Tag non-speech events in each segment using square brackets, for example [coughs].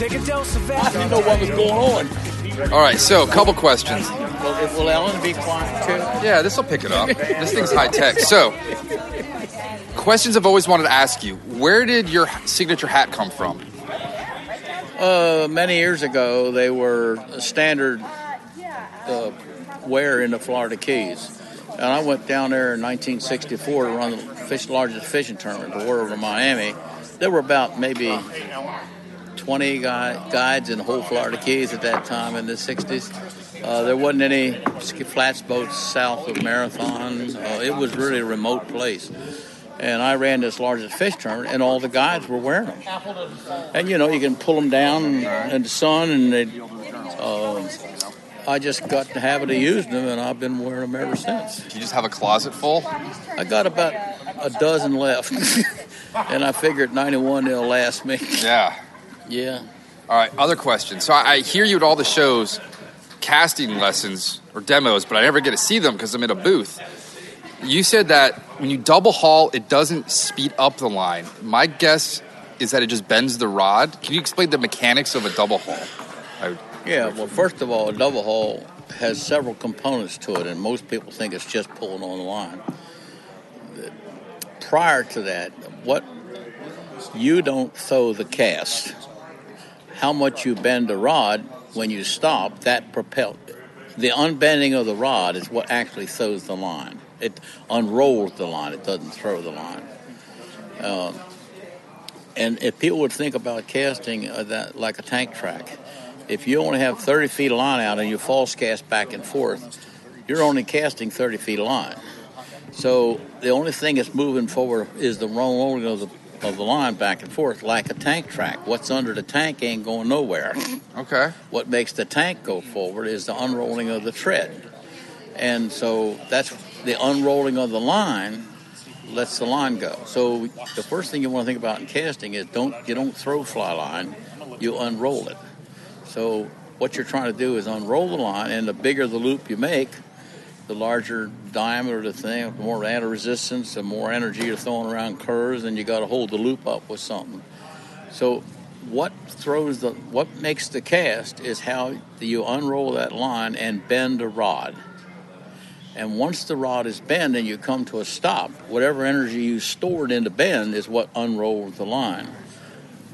Take a dose of I didn't know what was going on. All right, so a couple questions. Will, will Ellen be quiet too? Yeah, this will pick it up. This thing's high tech. So, questions I've always wanted to ask you. Where did your signature hat come from? Uh, many years ago, they were a standard uh, wear in the Florida Keys. And I went down there in 1964 to run the fish, largest fishing tournament, the World of Miami. There were about maybe 20 guides in the whole Florida Keys at that time in the 60s. Uh, there wasn't any flats boats south of Marathon. Uh, it was really a remote place. And I ran this largest fish tournament, and all the guides were wearing them. And you know, you can pull them down in the sun, and they. Uh, I just got the habit of using them, and I've been wearing them ever since. You just have a closet full? I got about a dozen left, [laughs] and I figured 91 they'll last me. Yeah. Yeah. All right, other questions. So I, I hear you at all the shows, casting lessons or demos, but I never get to see them because I'm in a booth. You said that when you double haul, it doesn't speed up the line. My guess is that it just bends the rod. Can you explain the mechanics of a double haul? Yeah, well, first of all, a double haul has several components to it, and most people think it's just pulling on the line. Prior to that, what you don't throw the cast. How much you bend the rod when you stop, that propel. The unbending of the rod is what actually throws the line. It unrolls the line. It doesn't throw the line. Um, and if people would think about casting uh, that like a tank track, if you only have 30 feet of line out and you false cast back and forth, you're only casting 30 feet of line. So the only thing that's moving forward is the rolling of the of the line back and forth like a tank track. What's under the tank ain't going nowhere. okay. What makes the tank go forward is the unrolling of the tread. And so that's the unrolling of the line lets the line go. So the first thing you want to think about in casting is don't you don't throw fly line, you unroll it. So what you're trying to do is unroll the line and the bigger the loop you make, the larger diameter of the thing, the more anti-resistance, the more energy you're throwing around curves, and you got to hold the loop up with something. So, what throws the, what makes the cast is how you unroll that line and bend a rod. And once the rod is bent and you come to a stop, whatever energy you stored in the bend is what unrolls the line.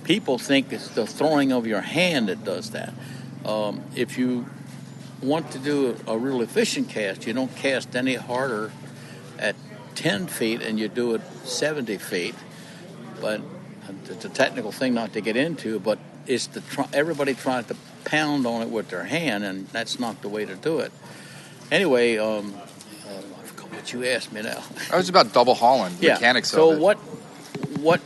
People think it's the throwing of your hand that does that. Um, if you want to do a, a real efficient cast, you don't cast any harder at 10 feet and you do it 70 feet. But it's a technical thing not to get into, but it's the everybody tries to pound on it with their hand, and that's not the way to do it. Anyway, um, uh, I forgot what you asked me now. I was about double hauling, yeah. mechanics so of it. what what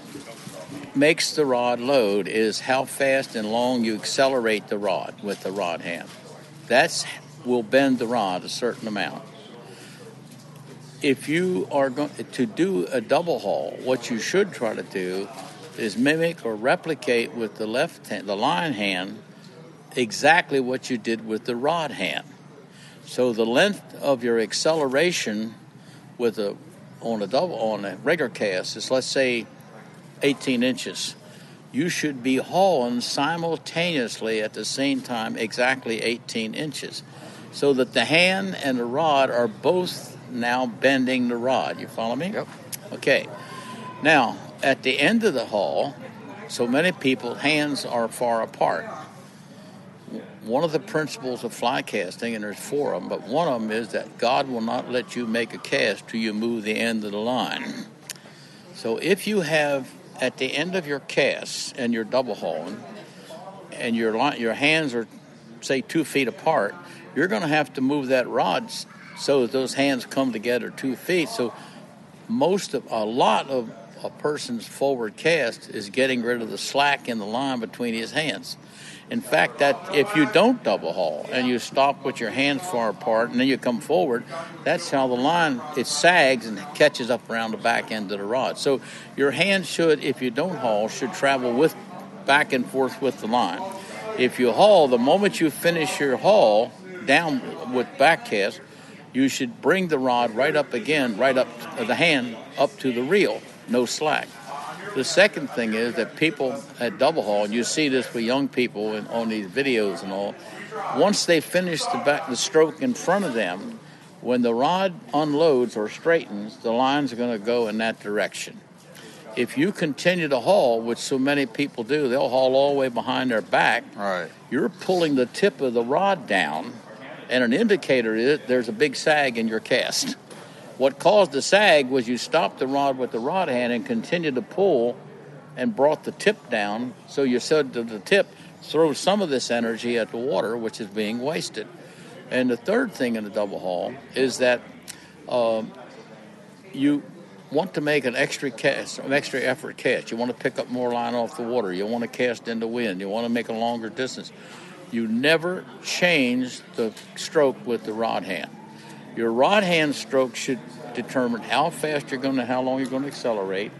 makes the rod load is how fast and long you accelerate the rod with the rod hand. That's will bend the rod a certain amount. If you are going to do a double haul, what you should try to do is mimic or replicate with the left hand, the line hand, exactly what you did with the rod hand. So the length of your acceleration with a on a double on a regular cast is let's say 18 inches. You should be hauling simultaneously at the same time exactly 18 inches, so that the hand and the rod are both now bending the rod. You follow me? Yep. Okay. Now, at the end of the haul, so many people hands are far apart. One of the principles of fly casting, and there's four of them, but one of them is that God will not let you make a cast till you move the end of the line. So if you have at the end of your cast and you're double hauling, and your your hands are say two feet apart, you're going to have to move that rod so that those hands come together two feet. So most of a lot of a person's forward cast is getting rid of the slack in the line between his hands. In fact, that if you don't double haul and you stop with your hands far apart and then you come forward, that's how the line it sags and catches up around the back end of the rod. So your hands should, if you don't haul, should travel with back and forth with the line. If you haul, the moment you finish your haul down with back cast, you should bring the rod right up again, right up the hand up to the reel, no slack. The second thing is that people at double haul, and you see this with young people on these videos and all, once they finish the back the stroke in front of them, when the rod unloads or straightens, the lines are going to go in that direction. If you continue to haul, which so many people do, they'll haul all the way behind their back. Right. You're pulling the tip of the rod down, and an indicator is there's a big sag in your cast. What caused the sag was you stopped the rod with the rod hand and continued to pull and brought the tip down. So you said to the tip, throw some of this energy at the water, which is being wasted. And the third thing in the double haul is that um, you want to make an extra cast, an extra effort cast. You want to pick up more line off the water. You want to cast in the wind. You want to make a longer distance. You never change the stroke with the rod hand. Your rod hand stroke should determine how fast you're going to, how long you're going to accelerate,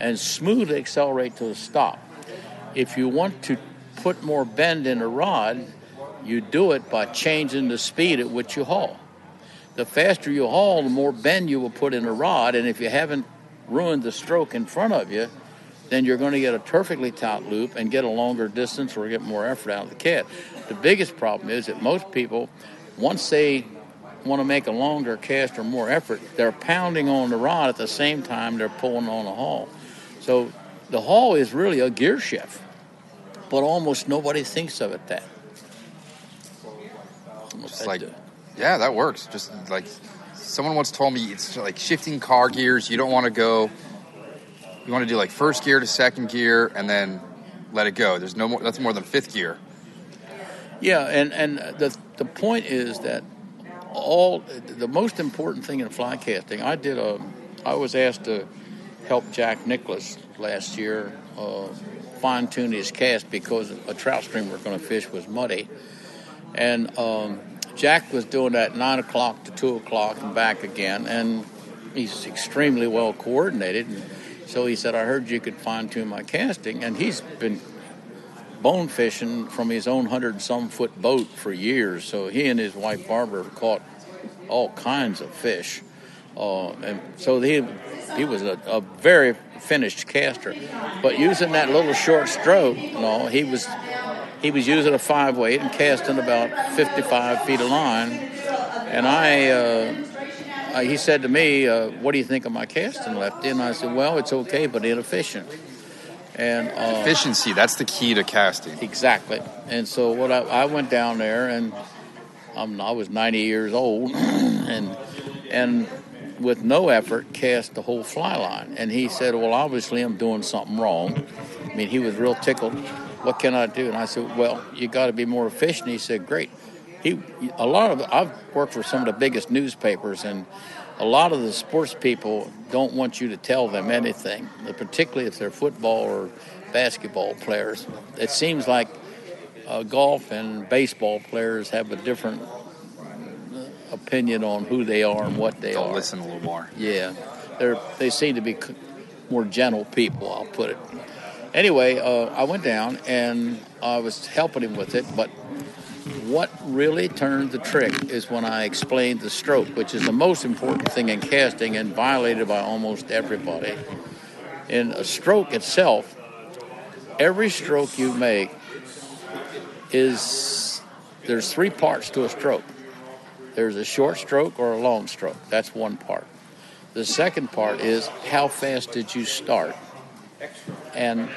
and smoothly accelerate to a stop. If you want to put more bend in the rod, you do it by changing the speed at which you haul. The faster you haul, the more bend you will put in the rod, and if you haven't ruined the stroke in front of you, then you're going to get a perfectly tight loop and get a longer distance or get more effort out of the cat. The biggest problem is that most people, once they want to make a longer cast or more effort, they're pounding on the rod at the same time they're pulling on the haul. So the haul is really a gear shift, but almost nobody thinks of it that. Had like, yeah, that works. Just like someone once told me, it's like shifting car gears. You don't want to go. You want to do like first gear to second gear, and then let it go. There's no more. That's more than fifth gear. Yeah, and and the the point is that all the most important thing in fly casting. I did a. I was asked to help Jack Nicklaus last year uh, fine tune his cast because a trout stream we're going to fish was muddy, and um, Jack was doing that nine o'clock to two o'clock and back again, and he's extremely well coordinated. And so he said, "I heard you could fine tune my casting," and he's been bone fishing from his own hundred some foot boat for years. So he and his wife Barbara caught all kinds of fish, uh, and so he he was a, a very finished caster. But using that little short stroke, you know, he was he was using a five weight and casting about fifty five feet of line, and I. Uh, he said to me, uh, "What do you think of my casting lefty?" And I said, "Well, it's okay, but inefficient." And uh, Efficiency, that's the key to casting. Exactly. And so what I, I went down there and um, I was 90 years old [clears throat] and and with no effort cast the whole fly line. And he said, well, obviously I'm doing something wrong. I mean, he was real tickled. What can I do? And I said, well, you got to be more efficient. He said, great. He a lot of I've worked for some of the biggest newspapers and a lot of the sports people don't want you to tell them anything, particularly if they're football or basketball players. It seems like uh, golf and baseball players have a different opinion on who they are and what they They'll are. listen a little more. Yeah, they're they seem to be more gentle people. I'll put it. Anyway, uh, I went down and I was helping him with it, but what really turned the trick is when I explained the stroke, which is the most important thing in casting and violated by almost everybody. In a stroke itself, every stroke you make is there's three parts to a stroke. There's a short stroke or a long stroke. That's one part. The second part is how fast did you start? And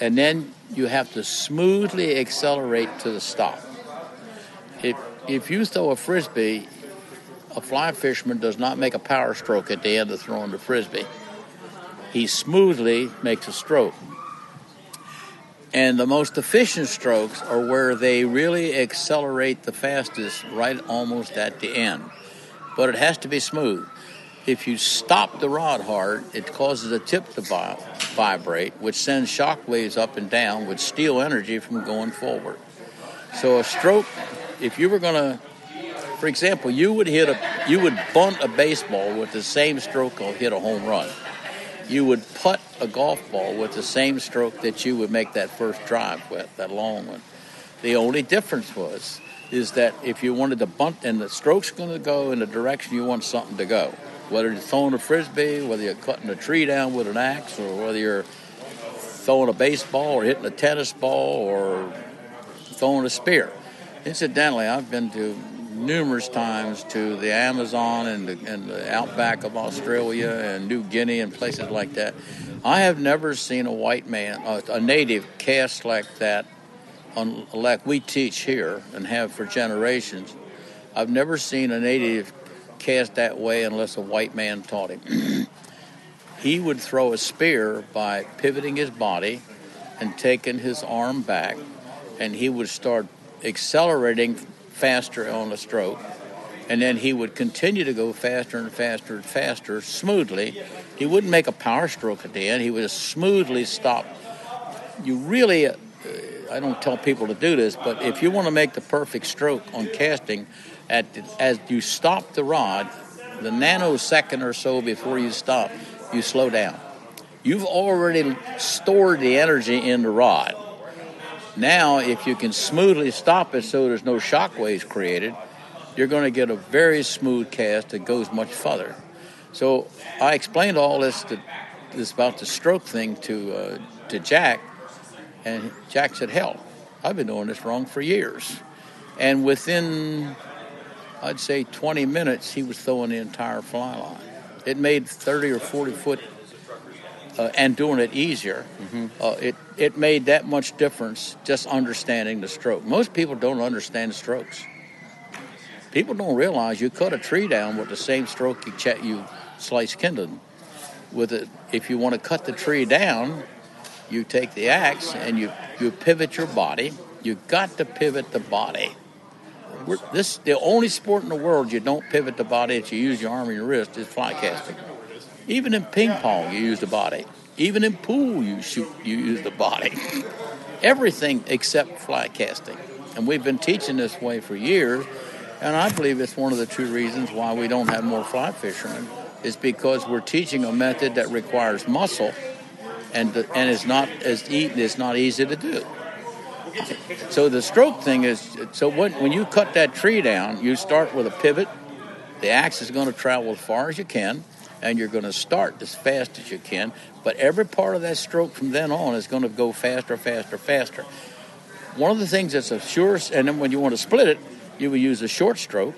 and then you have to smoothly accelerate to the stop. If if you throw a frisbee, a fly fisherman does not make a power stroke at the end of throwing the frisbee. He smoothly makes a stroke. And the most efficient strokes are where they really accelerate the fastest right almost at the end. But it has to be smooth. If you stop the rod hard, it causes the tip to vibrate, which sends shock waves up and down, which steal energy from going forward. So a stroke, if you were going to, for example, you would hit a, you would bunt a baseball with the same stroke or hit a home run you would putt a golf ball with the same stroke that you would make that first drive with, that long one. The only difference was is that if you wanted to bunt and the stroke's going to go in the direction you want something to go, whether you're throwing a frisbee, whether you're cutting a tree down with an axe, or whether you're throwing a baseball or hitting a tennis ball or throwing a spear. Incidentally, I've been to numerous times to the Amazon and the, and the outback of Australia and New Guinea and places like that. I have never seen a white man, uh, a native, cast like that, on, like we teach here and have for generations. I've never seen a native cast that way unless a white man taught him. [clears throat] he would throw a spear by pivoting his body and taking his arm back, and he would start accelerating faster on the stroke. And then he would continue to go faster and faster and faster, smoothly. He wouldn't make a power stroke at the end. He would smoothly stop. You really, uh, I don't tell people to do this, but if you want to make the perfect stroke on casting, at the, as you stop the rod, the nanosecond or so before you stop, you slow down. You've already stored the energy in the rod. Now, if you can smoothly stop it so there's no shock waves created, you're going to get a very smooth cast that goes much further. So I explained all this to, this about the stroke thing to uh, to Jack, and Jack said, "Hell, I've been doing this wrong for years." And within, I'd say, 20 minutes, he was throwing the entire fly line. It made 30 or 40 foot uh, and doing it easier. Uh, it it made that much difference just understanding the stroke. Most people don't understand strokes. People don't realize you cut a tree down with the same stroke you ch- you slice kindling. With it, if you want to cut the tree down, you take the axe and you you pivot your body. You got to pivot the body. We're, this the only sport in the world you don't pivot the body that you use your arm and your wrist is fly casting. Even in ping pong, you use the body. Even in pool, you shoot, you use the body. [laughs] Everything except fly casting. And we've been teaching this way for years. And I believe it's one of the two reasons why we don't have more fly fishermen is because we're teaching a method that requires muscle and and is not as is not easy to do. So the stroke thing is so when, when you cut that tree down, you start with a pivot. The axe is going to travel as far as you can, and you're going to start as fast as you can. But every part of that stroke from then on is going to go faster, faster, faster. One of the things that's a sure, and then when you want to split it, you will use a short stroke,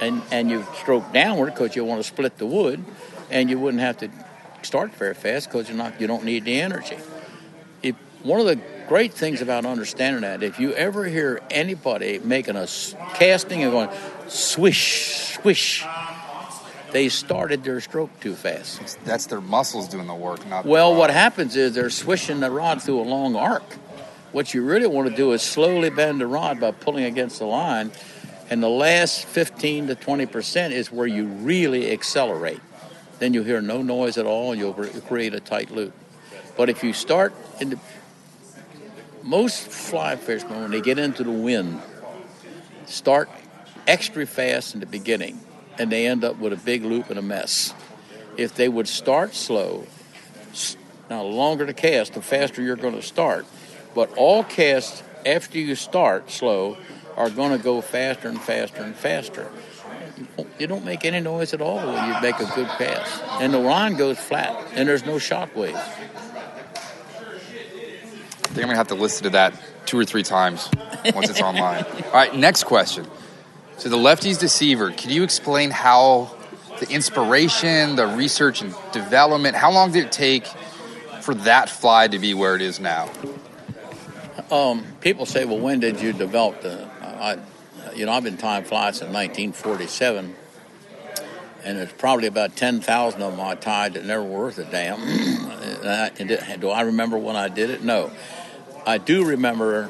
and and you stroke downward because you want to split the wood, and you wouldn't have to start very fast because you're not you don't need the energy. If one of the great things about understanding that, if you ever hear anybody making a casting and going swish swish, they started their stroke too fast. That's their muscles doing the work, not. Well, what happens is they're swishing the rod through a long arc. What you really want to do is slowly bend the rod by pulling against the line, and the last 15 to 20 percent is where you really accelerate. Then you'll hear no noise at all, and you'll re- create a tight loop. But if you start in the most fly fishermen, when they get into the wind, start extra fast in the beginning, and they end up with a big loop and a mess. If they would start slow, now, the longer the cast, the faster you're going to start. But all casts after you start slow are going to go faster and faster and faster. You don't- make any noise at all when you make a good cast, and the line goes flat, and there's no shock wave. I think I'm gonna have to listen to that two or three times once it's [laughs] online. All right, next question. So the lefty's deceiver. Can you explain how the inspiration, the research and development, how long did it take for that fly to be where it is now? Um, people say, "Well, when did you develop the?" I, you know, I've been tying flies since 1947, and there's probably about 10,000 of them I tied that never worth a damn. [clears throat] And I- and do I remember when I did it? No, I do remember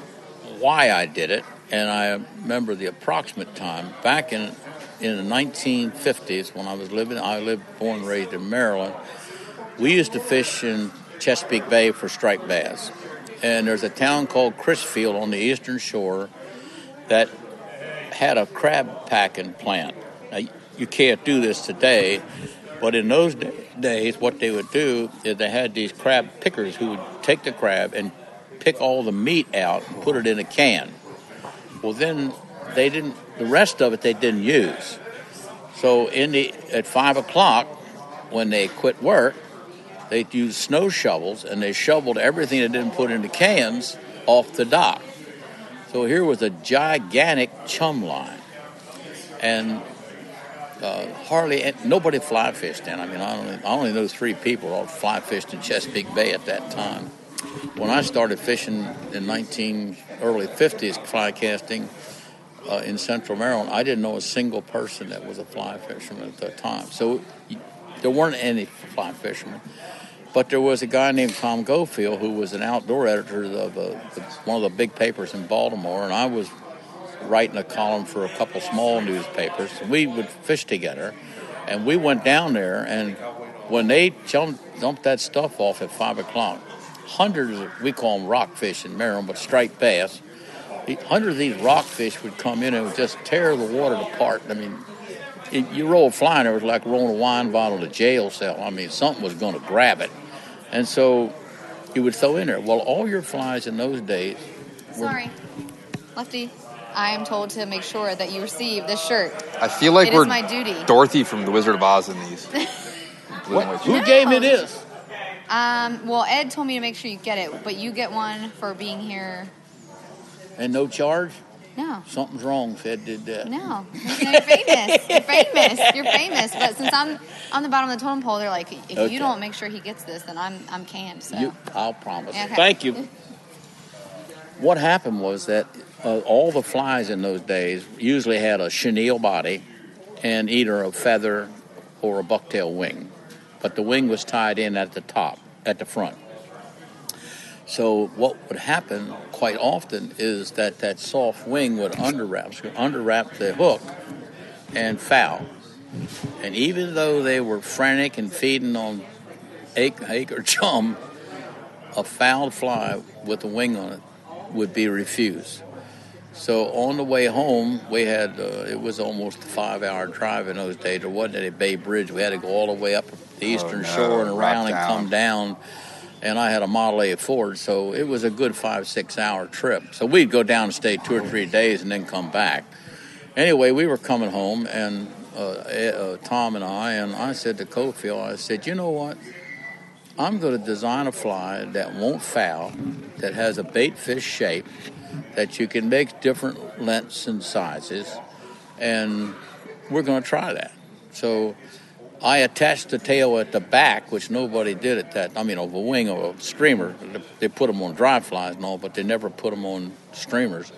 why I did it, and I remember the approximate time back in in the 1950s when I was living. I lived, born, and raised in Maryland. We used to fish in Chesapeake Bay for striped bass, and there's a town called Crisfield on the eastern shore that had a crab packing plant. Now, you can't do this today, but in those da- days, what they would do is they had these crab pickers who would take the crab and pick all the meat out and put it in a can. Well, then they didn't. The rest of it they didn't use. So in the at five o'clock, when they quit work, they used snow shovels and they shoveled everything they didn't put into cans off the dock. So here was a gigantic chum line, and uh, hardly nobody fly fished then. I mean, I only, I only know three people all fly fished in Chesapeake Bay at that time. When I started fishing in 19 early 50s fly casting uh, in Central Maryland, I didn't know a single person that was a fly fisherman at that time. So there weren't any fly fishermen. But there was a guy named Tom Cofield who was an outdoor editor of a, one of the big papers in Baltimore, and I was writing a column for a couple small newspapers. We would fish together, and we went down there, and when they jumped, dumped that stuff off at five o'clock, hundreds of, we call them rockfish in Maryland, but striped bass, hundreds of these rockfish would come in and would just tear the water apart. I mean, it, you roll a flying, it was like rolling a wine bottle to jail cell. I mean, something was going to grab it. And so you would throw in there. Well, all your flies in those days were Sorry, Lefty. I am told to make sure that you receive this shirt. I feel like It is we're my duty. Dorothy from The Wizard of Oz in these. [laughs] Blue and white Who shirts. gave me this? Um, well, Ed told me to make sure you get it, but you get one for being here. And no charge? No, Something's wrong if Ed did that. no, you're famous. You're famous. You're famous. But since I'm on the bottom of the totem pole, they're like, if Okay. you don't make sure he gets this, then I'm I'm canned. So You, I'll promise. Okay. Thank you. [laughs] What happened was that uh, all the flies in those days usually had a chenille body and either a feather or a bucktail wing, but the wing was tied in at the top, at the front. So what would happen quite often is that that soft wing would underwrap, underwrap the hook and foul. And even though they were frantic and feeding on acre, acre chum, a fouled fly with a wing on it would be refused. So on the way home, we had uh, it was almost a five-hour drive in those days. There wasn't any Bay Bridge. We had to go all the way up the eastern Oh, no, shore and around and come down. And I had a Model A Ford, so it was a good five, six-hour trip. So we'd go down and stay two or three days and then come back. Anyway, we were coming home, and uh, eh, uh, Tom and I, and I said to Cofield, I said, you know what? I'm going to design a fly that won't foul, that has a bait fish shape, that you can make different lengths and sizes, and we're going to try that. So I attached the tail at the back, which nobody did at that. I mean, of a wing or a streamer. They put them on dry flies and all, but they never put them on streamers.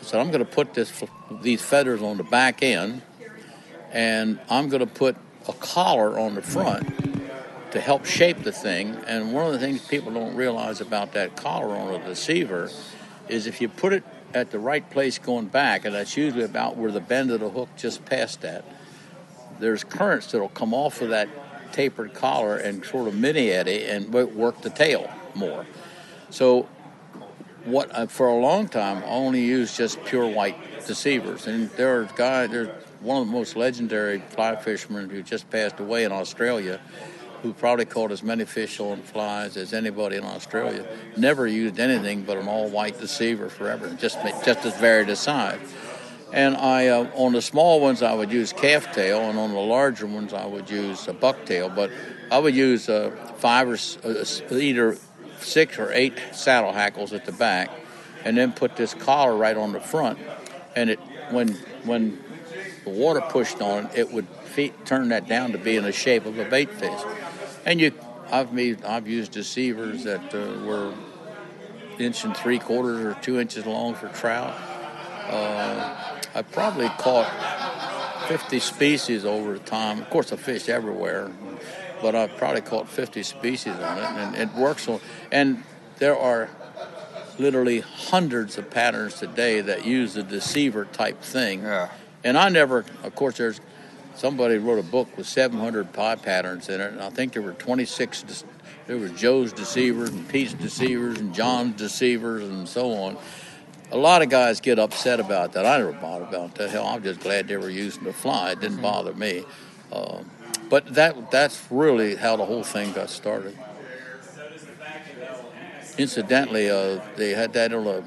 So I'm going to put this these feathers on the back end, and I'm going to put a collar on the front to help shape the thing. And one of the things people don't realize about that collar on a deceiver is if you put it at the right place going back, and that's usually about where the bend of the hook just past that, there's currents that'll come off of that tapered collar and sort of mini eddy and work the tail more. So, what uh, for a long time I only used just pure white deceivers, and there are guys. There's one of the most legendary fly fishermen who just passed away in Australia who probably caught as many fish on flies as anybody in Australia, never used anything but an all-white deceiver forever, just just as varied a size. And I, uh, on the small ones, I would use calf tail, and on the larger ones, I would use a bucktail. But I would use uh, five or uh, either six or eight saddle hackles at the back, and then put this collar right on the front. And it, when when the water pushed on it, it would turn that down to be in the shape of a bait fish. And you, I've made, I've used deceivers that uh, were inch and three quarters or two inches long for trout. Uh, I probably caught 50 species over time. Of course, I fish everywhere, but I've probably caught 50 species on it, and it works. On, and there are literally hundreds of patterns today that use the deceiver type thing. Yeah. And I never, of course, there's somebody wrote a book with 700 pie patterns in it, and I think there were 26. There were Joe's deceivers and Pete's deceivers and John's deceivers and so on. A lot of guys get upset about that. I never bothered about that. Hell, I'm just glad they were using the fly. It didn't mm-hmm. bother me. Uh, but that that's really how the whole thing got started. Incidentally, uh, they had that little,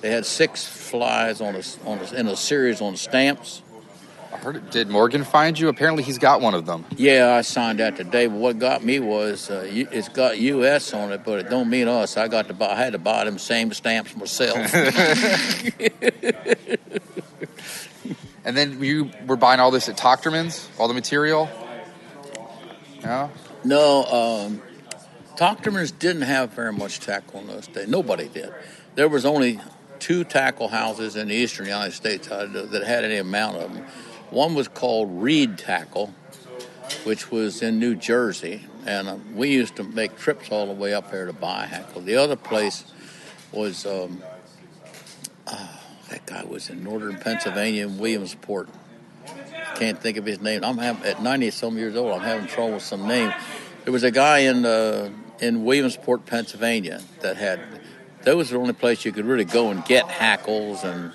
they had six flies on a, on a, in a series on stamps heard. Did Morgan find you? Apparently, he's got one of them. Yeah, I signed that today. But what got me was uh, it's got U.S. on it, but it don't mean us. I got to buy. I had to buy them same stamps myself. [laughs] and then you were buying all this at Tochterman's, all the material. Yeah. No, um, Tochterman's didn't have very much tackle in those days. Nobody did. There was only two tackle houses in the eastern United States that had any amount of them. One was called Reed Tackle, which was in New Jersey, and uh, we used to make trips all the way up there to buy hackle. The other place was um, oh, that guy was in northern Pennsylvania, in Williamsport. Can't think of his name. I'm having, at 90 some years old. I'm having trouble with some name. There was a guy in uh, in Williamsport, Pennsylvania, that had. That was the only place you could really go and get hackles and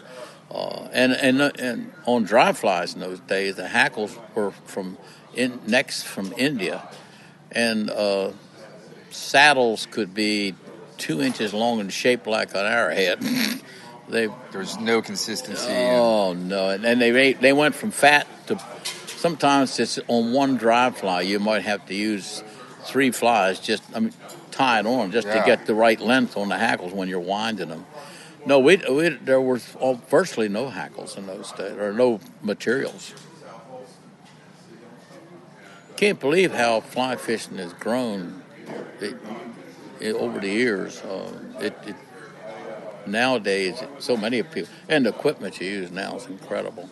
uh, and, and and on dry flies in those days, the hackles were from in, next from India, and uh, saddles could be two inches long and shaped like an arrowhead. [laughs] they there was no consistency. Oh no! And, and they they went from fat to sometimes it's on one dry fly you might have to use three flies just I mean tie it on just yeah. to get the right length on the hackles when you're winding them. No, we, we there were virtually no hackles in those days, or no materials. Can't believe how fly fishing has grown it, it, over the years. Uh, it, it, nowadays, so many people and the equipment you use now is incredible.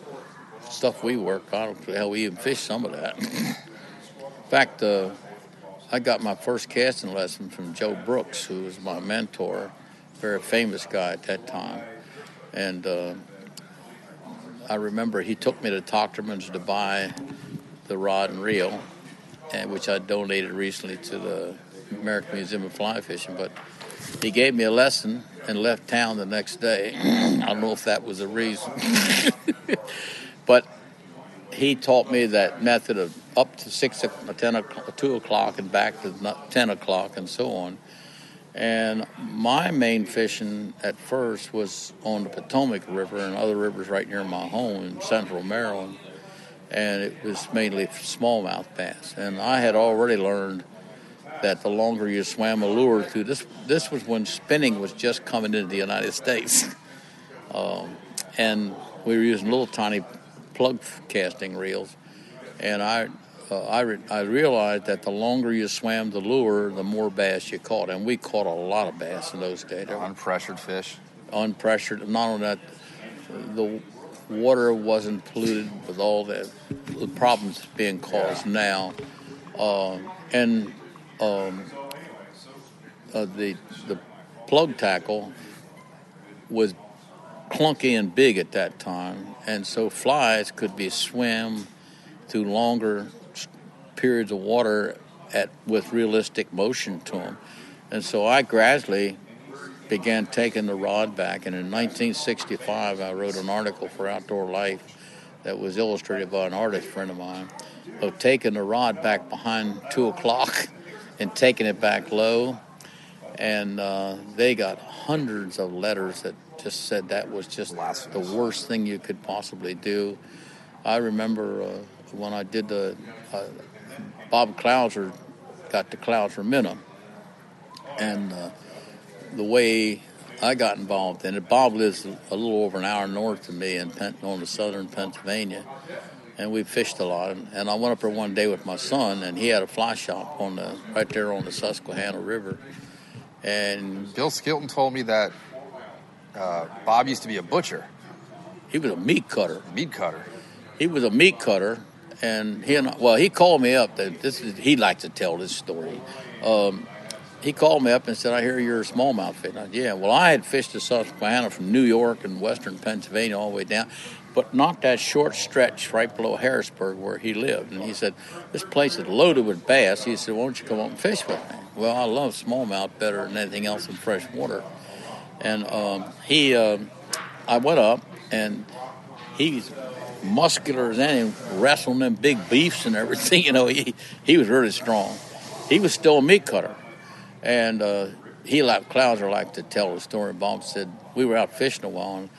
Stuff we work, know how we even fish some of that. [coughs] in fact, uh, I got my first casting lesson from Joe Brooks, who was my mentor very famous guy at that time. And uh, I remember he took me to Tochterman's to buy the rod and reel, and, which I donated recently to the American Museum of Fly Fishing. But he gave me a lesson and left town the next day. [clears throat] I don't know if that was a reason. [laughs] but he taught me that method of up to 6 10 o'clock, 2 o'clock and back to 10 o'clock and so on and my main fishing at first was on the Potomac River and other rivers right near my home in central Maryland. And it was mainly smallmouth bass. And I had already learned that the longer you swam a lure through this, this was when spinning was just coming into the United [laughs] States. um, and we were using little tiny plug casting reels, and I. Uh, I, re- I realized that the longer you swam the lure, the more bass you caught, and we caught a lot of bass in those days. Unpressured fish. unpressured. Not only that, the water wasn't polluted with all the, the problems being caused now, uh, and um, uh, the the plug tackle was clunky and big at that time, and so flies could be swam through longer periods of water at with realistic motion to them, and so I gradually began taking the rod back. And in 1965, I wrote an article for Outdoor Life that was illustrated by an artist friend of mine of taking the rod back behind two o'clock [laughs] and taking it back low. And uh, they got hundreds of letters that just said that was just the worst thing you could possibly do. I remember uh, when I did the uh, Bob Clouser got the Clouser Minnow, and uh, the way I got involved in it. Bob lives a little over an hour north of me in Pen- on the southern Pennsylvania, and we fished a lot. And, and I went up there one day with my son, and he had a fly shop on the right there on the Susquehanna River. And Bill Skilton told me that uh, Bob used to be a butcher, he was a meat cutter. meat cutter. He was a meat cutter, and he and well, he called me up. That this is he likes to tell this story. Um, he called me up and said, "I hear you're a smallmouth fish." I said, yeah, well, I had fished the Susquehanna from New York and western Pennsylvania all the way down, but not that short stretch right below Harrisburg where he lived. And he said, "This place is loaded with bass." He said, "Why don't you come up and fish with me?" Well, I love smallmouth better than anything else in fresh water, and um, he, um I went up and he's muscular as any wrestling them big beefs and everything. [laughs] You know, he he was really strong. He was still a meat cutter, and uh, he like Clouser liked to tell the story. Bob said we were out fishing a while, and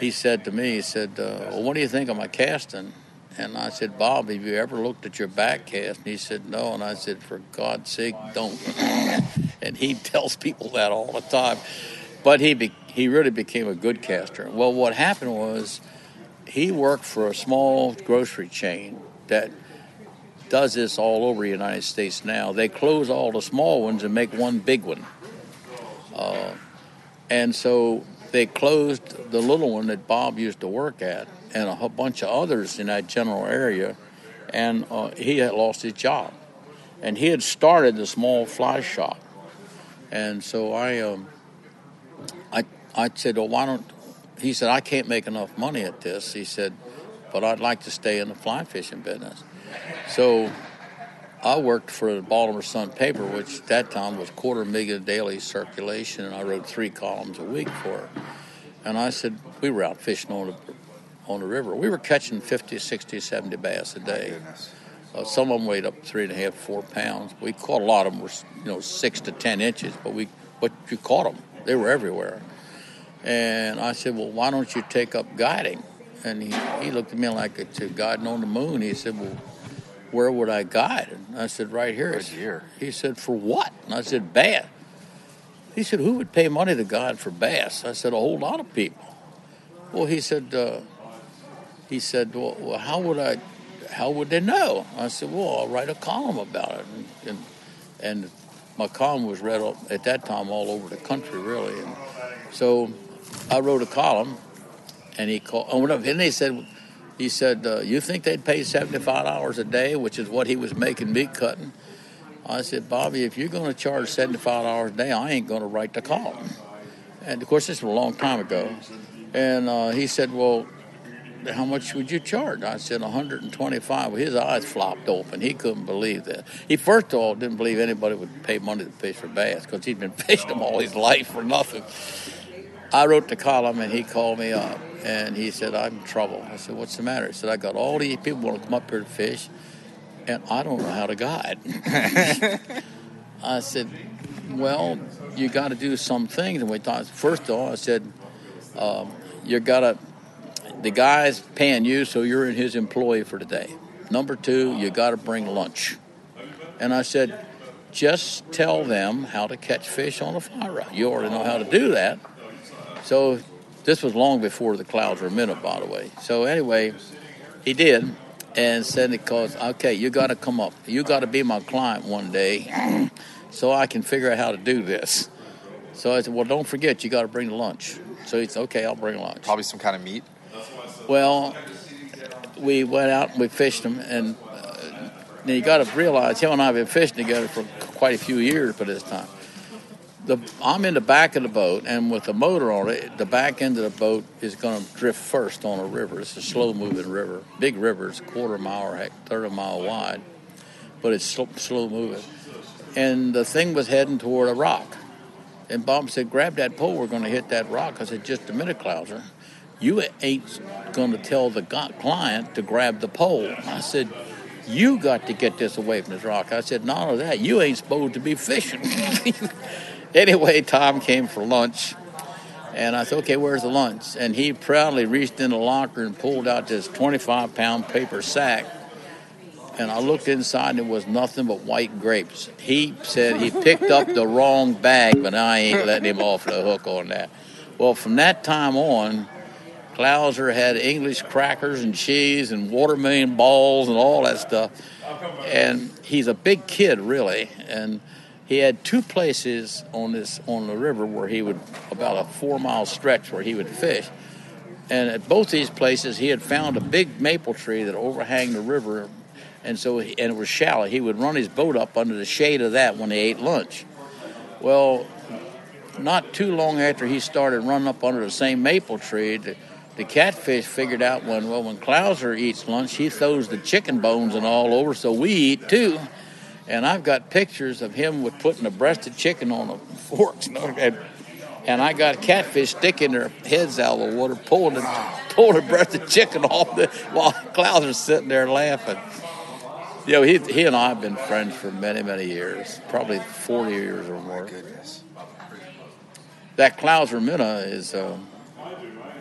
he said to me, he said, uh, "Well, what do you think of my casting?" And I said, Bob, have you ever looked at your back cast? And he said, No. And I said, For God's sake, don't. [laughs] and he [laughs] tells people that all the time. But he be, he really became a good caster. Well, what happened was he worked for a small grocery chain that does this all over the United States now. They close all the small ones and make one big one. Uh, and so they closed the little one that Bob used to work at and a bunch of others in that general area. And uh, he had lost his job. And he had started the small fly shop. And so I, um, I, I said, well, why don't, he said, I can't make enough money at this. He said, but I'd like to stay in the fly fishing business. So I worked for the Baltimore Sun paper, which at that time was quarter million daily circulation, and I wrote three columns a week for it. And I said, we were out fishing on the, on the river. We were catching 50, 60, 70 bass a day. Uh, some of them weighed up three and a half, four pounds. We caught a lot of them were, you know, six to ten inches, but we, but you caught them. They were everywhere. And I said, well, why don't you take up guiding? And he, he looked at me like it's a guiding on the moon. He said, well, where would I guide? And I said, right here. Right here. He said, for what? And I said, bass. He said, who would pay money to guide for bass? I said, a whole lot of people. Well, he said, uh, he said, well, well, how would I, how would they know? I said, well, I'll write a column about it. And, and, and my column was read all, at that time all over the country, really. And so I wrote a column, and he called, and they said, he said, uh, you think they'd pay $75 a day, which is what he was making meat cutting? I said, Bobby, if you're going to charge $75 a day, I ain't going to write the column. And of course, this was a long time ago. And uh, he said, well, how much would you charge? I said 125. Well, his eyes flopped open. He couldn't believe that. He first of all didn't believe anybody would pay money to fish for bass because he'd been [laughs] fishing them all his life for nothing. I wrote the column and he called me up and he said, I'm in trouble. I said, What's the matter? He said, I got all these people want to come up here to fish and I don't know how to guide. [laughs] I said, Well, you got to do some things. And we thought, first of all, I said, um, You got to, the guy's paying you, so you're in his employee for today. Number two, you got to bring lunch. And I said, just tell them how to catch fish on a fly rod. You already know how to do that. So this was long before the Clouser Minnow, by the way. So anyway, He did, and said because okay, you got to come up. You got to be my client one day, [clears throat] so I can figure out how to do this. So I said, well, don't forget, you got to bring lunch. So he said, okay, I'll bring lunch. Probably some kind of meat. Well, we went out and we fished them, and uh, now you got to realize him and I have been fishing together for quite a few years by this time. The, I'm in the back of the boat, and with the motor on it, the back end of the boat is going to drift first on a river. It's a slow moving river, big river. It's a quarter mile or heck, third of a mile wide, but it's slow, slow moving. And the thing was heading toward a rock. And Bob said, "Grab that pole. We're going to hit that rock." I said, "Just a minute, Clouser. You ain't going to tell the client to grab the pole." I said, "You got to get this away from this rock." I said, "Not only that, you ain't supposed to be fishing." [laughs] anyway, Tom came for lunch, and I said, "Okay, where's the lunch?" And he proudly reached in the locker and pulled out this 25-pound paper sack. And I looked inside, and it was nothing but white grapes. He said he picked up the wrong bag, but I ain't letting him off the hook on that. Well, from that time on, Clouser had English crackers and cheese and watermelon balls and all that stuff. And he's a big kid, really. And he had two places on this on the river where he would about a four mile stretch where he would fish. And at both these places, he had found a big maple tree that overhang the river, and so he, and it was shallow. He would run his boat up under the shade of that when he ate lunch. Well, not too long after he started running up under the same maple tree, the, the catfish figured out when well when Clouser eats lunch, he throws the chicken bones and all over, so we eat too. And I've got pictures of him with putting a breasted chicken on a fork, [laughs] and, and I got catfish sticking their heads out of the water, pulling the pulling the breasted chicken off the, while Clouser's sitting there laughing. You know, he, he and I have been friends for many, many years, probably 40 years or more. Goodness. That Clouser Minnow is uh,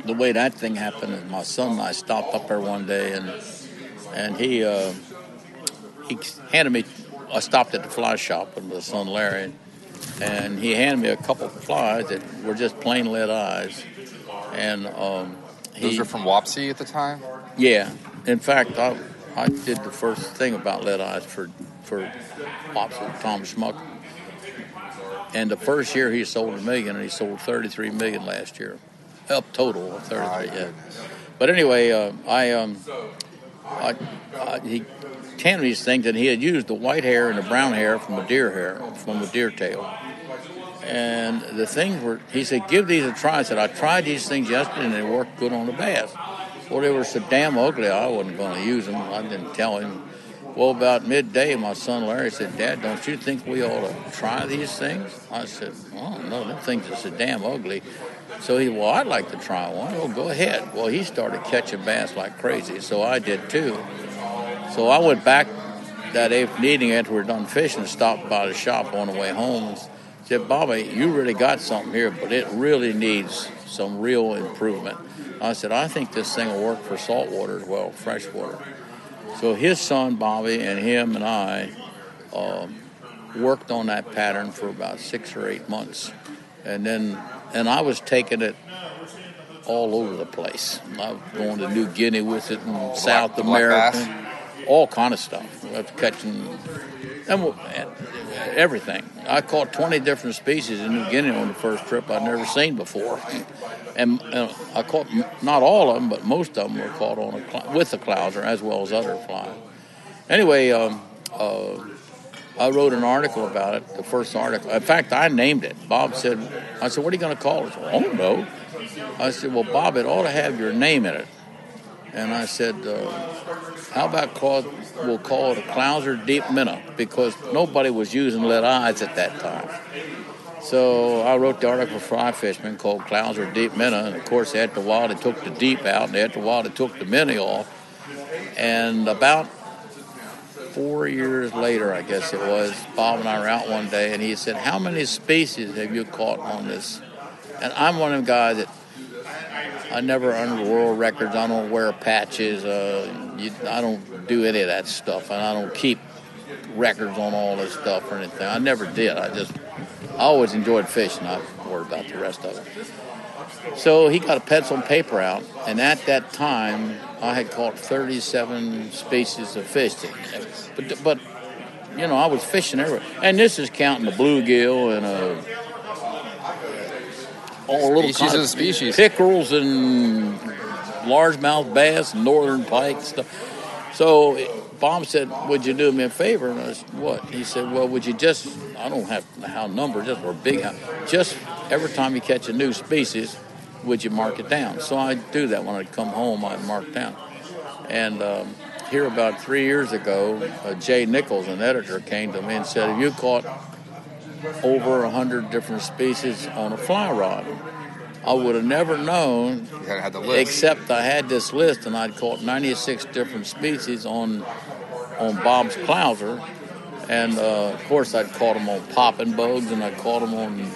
the way that thing happened. Is my son and I stopped up there one day, and and he uh, he handed me. I stopped at the fly shop with my son Larry, and he handed me a couple of flies that were just plain lead eyes, and um, he, Those were from Wapsi at the time. yeah. In fact, I I did the first thing about lead eyes for for Officer Tom Schmuecker. And the first year he sold a million, and he sold 33 million last year, up total of 33. Yeah. But anyway, uh, I um, I, I, he these things, he had used the white hair and the brown hair from a deer hair, from a deer tail. And the things were, he said, give these a try. I said, I tried these things yesterday and they worked good on the bass. Well, they were so damn ugly, I wasn't going to use them. I didn't tell him. Well, about midday, my son Larry said, Dad, don't you think we ought to try these things? I said, Oh, no, them things are so damn ugly. So he, well, I'd like to try one. Well, go ahead. Well, he started catching bass like crazy, so I did too. So I went back that evening after we were done fishing, stopped by the shop on the way home, and said, Bobby, you really got something here, but it really needs some real improvement. I said, I think this thing will work for saltwater as well, freshwater. So his son Bobby and him and I um, worked on that pattern for about six or eight months, and then and I was taking it all over the place. I was going to New Guinea with it and South black America, bass? all kind of stuff. I was catching and and everything. I caught 20 different species in New Guinea on the first trip I'd never seen before. [laughs] And, uh, I caught not all of them, but most of them were caught on a with the clouser as well as other flies. Anyway, um, uh, I wrote an article about it, the first article. In fact, I named it. Bob said, I said, what are you going to call it? I don't know. I said, well, Bob, it ought to have your name in it. And I said, uh, how about call, we'll call it a Clouser Deep Minnow because nobody was using lead eyes at that time. So I wrote the article for Fly Fisherman called Clouser Deep Minnow. And of course, after a while, they took the deep out, and after a while, they took the minnow off. And about four years later, I guess it was, Bob and I were out one day, and he said, How many species have you caught on this? And I'm one of the guys that I never under world records. I don't wear patches. Uh, you, I don't do any of that stuff, and I don't keep records on all this stuff or anything. I never did. I just, I always enjoyed fishing. I worried about the rest of it. So he got a pencil and paper out, and at that time, I had caught 37 species of fish. But, but you know, I was fishing everywhere. And this is counting the bluegill and uh, all little Species of species. pickerels and largemouth bass, northern pike stuff. So Bob said, "Would you do me a favor?" And I said, "What?" He said, "Well, would you just I don't have how number just or big just every time you catch a new species, would you mark it down?" So I do that when I come home. I mark down, and. Um, here about three years ago, uh, Jay Nichols, an editor, came to me and said, "Have you caught over a hundred different species on a fly rod?" I would have never known had, had the list. Except I had this list and I'd caught 96 different species on on Bob's Clouser. And uh, of course, I'd caught them on popping bugs and I caught them on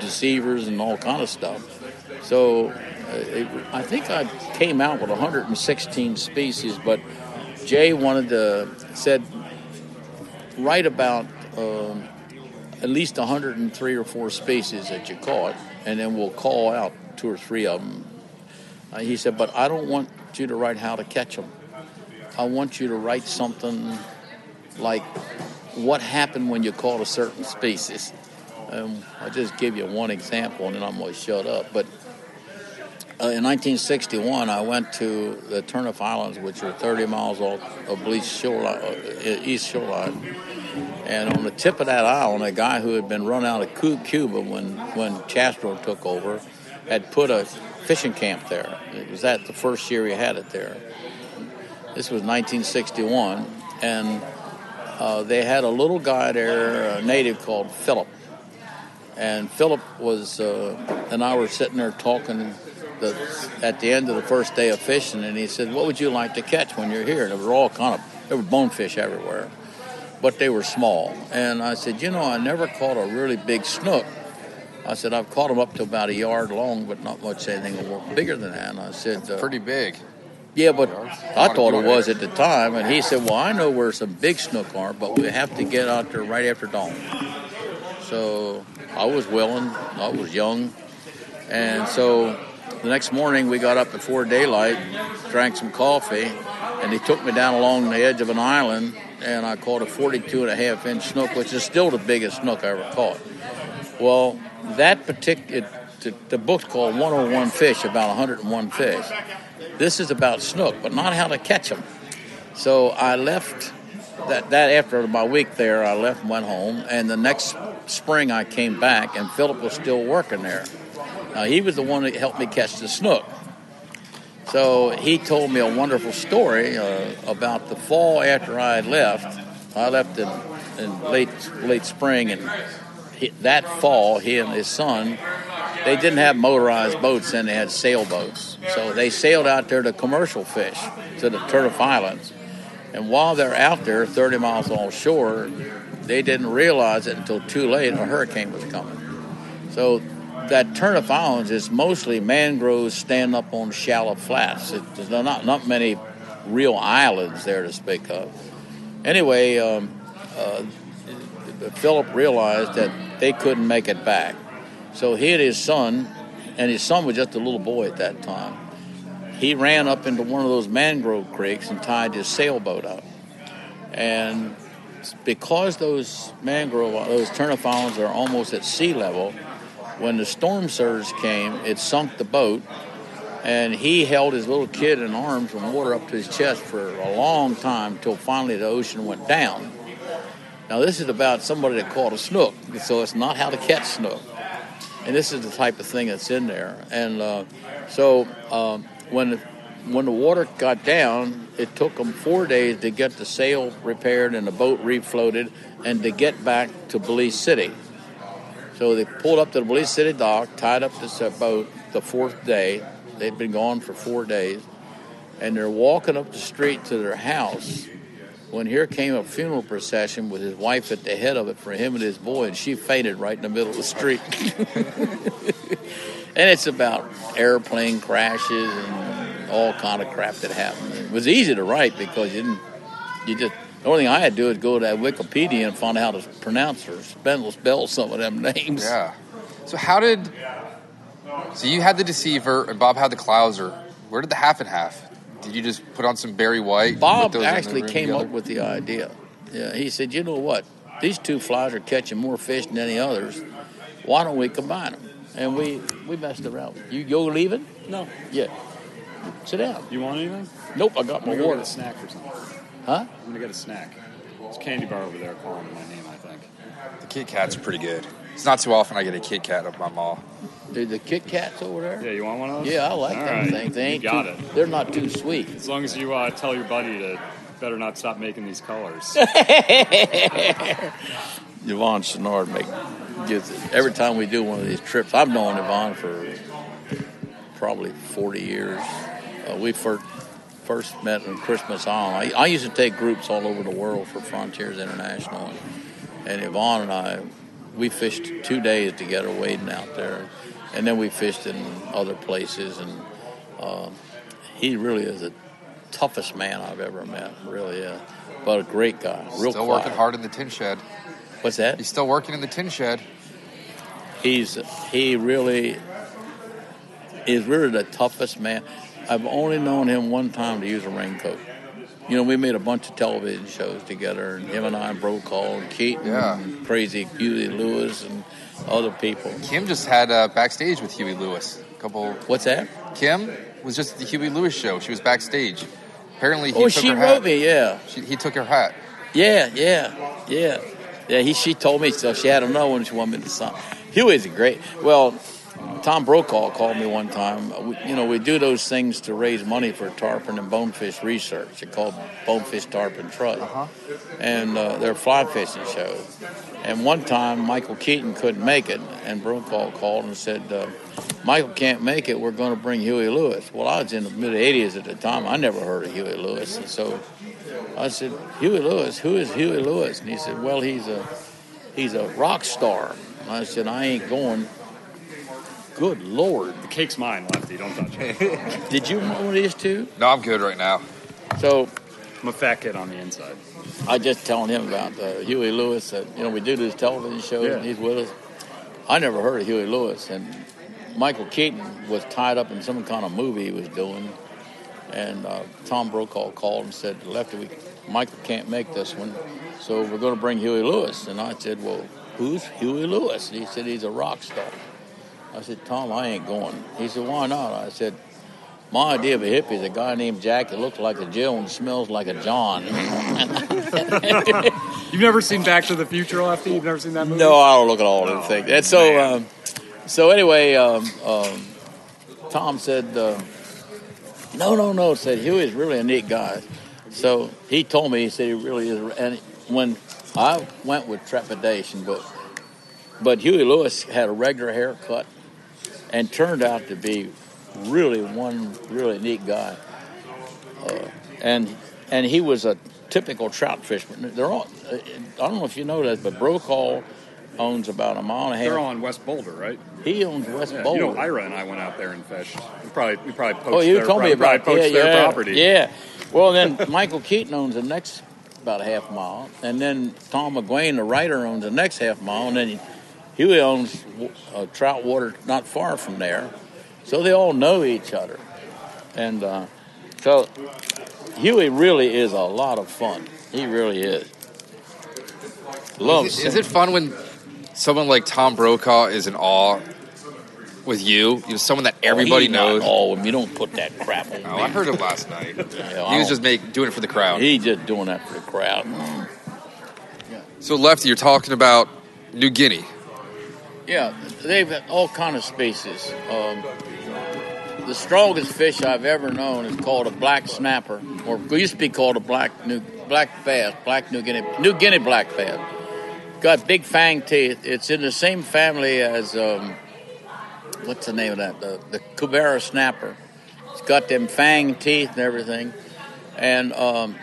deceivers and all kind of stuff. So uh, it, I think I came out with 116 species, but Jay wanted to, said, write about um, at least 103 or four species that you caught, and then we'll call out two or three of them. Uh, he said, but I don't want you to write how to catch them. I want you to write something like what happened when you caught a certain species. Um, I'll just give you one example, and then I'm going to shut up. But uh, in 1961, I went to the Turneffe Islands, which are 30 miles off of shoreline, uh, east shoreline. And on the tip of that island, a guy who had been run out of Cuba when, when Castro took over had put a fishing camp there. It was that the first year he had it there. This was 1961, and uh, they had a little guy there, a native called Philip. And Philip was, uh, and I were sitting there talking the, at the end of the first day of fishing, and he said, "What would you like to catch when you're here?" And there were all kind of there were bonefish everywhere, but they were small. And I said, "You know, I never caught a really big snook." I said, "I've caught them up to about a yard long, but not much anything bigger than that." And I said, uh, Pretty big. yeah, but I thought it was at the time. And he said, Well, I know where some big snook are, but we have to get out there right after dawn. So I was willing, I was young. And so the next morning we got up before daylight, drank some coffee, and he took me down along the edge of an island, and I caught a 42 and a half inch snook, which is still the biggest snook I ever caught. Well, that particular, the, the book's called 101 Fish, about 101 fish. This is about snook, but not how to catch them. So I left that, that after my week there, I left and went home. And the next spring I came back, and Philip was still working there. Now, he was the one that helped me catch the snook. So he told me a wonderful story uh, about the fall after I had left. I left in, in late late spring, and he, that fall, he and his son, they didn't have motorized boats, and they had sailboats. So they sailed out there to commercial fish to the Turneffe Islands. And while they're out there, 30 miles offshore, they didn't realize it until too late. A hurricane was coming. So that Turneffe Islands is mostly mangroves stand up on shallow flats. It, there's not not many real islands there to speak of. Anyway, um, uh, Philip realized that they couldn't make it back, so he and his son, and his son was just a little boy at that time. He ran up into one of those mangrove creeks and tied his sailboat up, and because those mangrove, those Turneffe Islands are almost at sea level, when the storm surge came, it sunk the boat, and he held his little kid in arms from water up to his chest for a long time until finally the ocean went down. Now, this is about somebody that caught a snook, so it's not how to catch snook. And this is the type of thing that's in there. And uh, so um, when, when the water got down, it took them four days to get the sail repaired and the boat refloated and to get back to Belize City. So they pulled up to the Belize City dock, tied up this uh, boat the fourth day. They'd been gone for four days. And they're walking up the street to their house when here came a funeral procession with his wife at the head of it for him and his boy, and she fainted right in the middle of the street. [laughs] and it's about airplane crashes and all kind of crap that happened. It was easy to write because you didn't, you just, the only thing I had to do is go to that Wikipedia and find out how to pronounce or spell, spell some of them [laughs] names. Yeah. So how did So you had the deceiver and Bob had the Clouser. Where did the half and half? Did you just put on some Barry White? Bob put those in the actually came together? up with the idea. Yeah, he said, you know what? These two flies are catching more fish than any others. Why don't we combine them? And we we messed around. You you leaving? No. Yeah. Sit down. You want anything? Nope, I got I'm my water. get snack or something. Huh? I'm gonna get a snack. There's a candy bar over there calling my name, I think. The Kit Kat's pretty good. It's not too often I get a Kit Kat of my mom. The, the Kit Kats over there? Yeah, you want one of those? Yeah, I like All them right. things. They You ain't got too, it. They're not too sweet. As long as you uh, tell your buddy to better not stop making these colors. [laughs] Yvon Chouinard make gives it every time we do one of these trips. I've known Yvon for probably 40 years. Uh, we first first met on Christmas Island. I, I used to take groups all over the world for Frontiers International, and Yvon and I, we fished two days together wading out there, and then we fished in other places. And uh, he really is the toughest man I've ever met. Really is, but a great guy. Real Still quiet. working hard in the tin shed. What's that? He's still working in the tin shed. he's he really is really the toughest man. I've only known him one time to use a raincoat. You know, we made a bunch of television shows together, and him and I, and Brokaw, and Keaton, Yeah. and Crazy Huey Lewis, and other people. Kim just had uh, backstage with Huey Lewis. A couple. What's that? Kim was just at the Huey Lewis show. She was backstage. Apparently, he oh, took she her wrote hat. me. Yeah, She, he took her hat. yeah, yeah, yeah, yeah. He she told me so. She had another one she wanted me to sign. Huey's a great. Well, Tom Brokaw called me one time. We, you know, we do those things to raise money for tarpon and bonefish research. They're called Bonefish Tarpon Trust. And uh, they're fly fishing shows. And one time, Michael Keaton couldn't make it, and Brokaw called and said, uh, Michael can't make it. We're going to bring Huey Lewis. Well, I was in the mid 80s at the time. I never heard of Huey Lewis. And so I said, Huey Lewis, who is Huey Lewis? And he said, Well, he's a he's a rock star. And I said, I ain't going. Good Lord. the cake's mine, Lefty. Don't touch it. [laughs] Did you know these two? No, I'm good right now. So I'm a fat kid on the inside. I just telling him about uh, Huey Lewis. That you know we do this television show and he's with us. I never heard of Huey Lewis, and Michael Keaton was tied up in some kind of movie he was doing, and uh, Tom Brokaw called and said, "Lefty, we, Michael can't make this one, so we're going to bring Huey Lewis." And I said, "Well, who's Huey Lewis?" And he said, "He's a rock star." I said, "Tom, I ain't going." He said, "Why not?" I said. My idea of a hippie is a guy named Jack that looks like a Jill and smells like a John. [laughs] [laughs] You've never seen Back to the Future, Lefty? You've never seen that movie? No, I don't look at all of them Oh, things. And so, um, so anyway, um, um, Tom said, uh, "No, no, no." Said Huey's really a neat guy. So he told me he said he really is. And when I went with trepidation, but but Huey Lewis had a regular haircut and turned out to be really one really neat guy. Uh, and and he was a typical trout fisherman. They're all. I don't know if you know that, but Brokaw owns about a mile and a half. They're on West Boulder, right? He owns West Yeah, Boulder. you know, Ira and I went out there and fished. We probably, we probably poached oh, you their, told me about poached yeah, their yeah, property. Yeah. Well, then [laughs] Michael Keaton owns the next about a half mile, and then Tom McGuane, the writer, owns the next half mile, and then Huey owns uh, trout water not far from there. So they all know each other, and uh, so Huey really is a lot of fun. He really is. Loves. Is it, is it fun when someone like Tom Brokaw is in awe with you? You know, someone that everybody He's not knows. of. You don't put that crap on Oh, me. I heard him last night. [laughs] Yeah, he was just make, doing it for the crowd. He just doing that for the crowd. So, Lefty, you're talking about New Guinea. Yeah, they've got all kind of species. Um, the strongest fish I've ever known is called a black snapper, or used to be called a black new black bass, black New Guinea New Guinea black bass. Got big fang teeth. It's in the same family as um, what's the name of that? The, the Cubera snapper. It's got them fang teeth and everything. And um,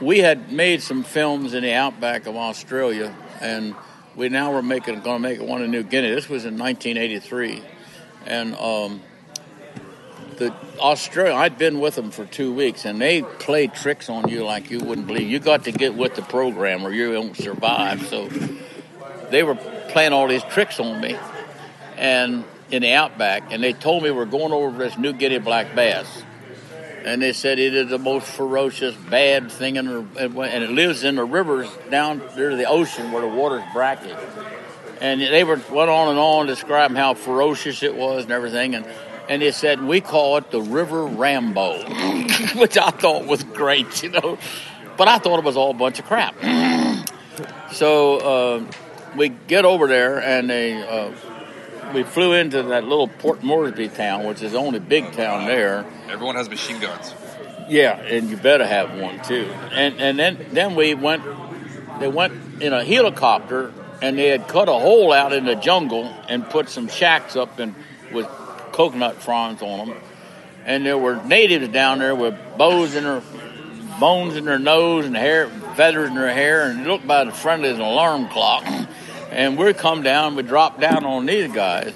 we had made some films in the outback of Australia, and we now were making going to make one in New Guinea. This was in 1983, and um, the Australia. I'd been with them for two weeks, and they played tricks on you like you wouldn't believe. You got to get with the program, or you won't survive. So they were playing all these tricks on me, and in the outback, and they told me we're going over this New Guinea black bass. And they said it is the most ferocious, bad thing in the, and it lives in the rivers down near the ocean where the water's brackish. And they were went on and on describing how ferocious it was and everything. And and they said we call it the River Rambo, [laughs] which I thought was great, you know. But I thought it was all a bunch of crap. [clears throat] so uh, we get over there, and they uh, we flew into that little Port Moresby town, which is the only big town there. Everyone has machine guns. Yeah, and you better have one too. And and then then we went. They went in a helicopter, and they had cut a hole out in the jungle and put some shacks up and with coconut fronds on them. And there were natives down there with bows in their bones in their nose and hair, feathers in their hair, and it looked about as friendly as an alarm clock. And we come down, we drop down on these guys,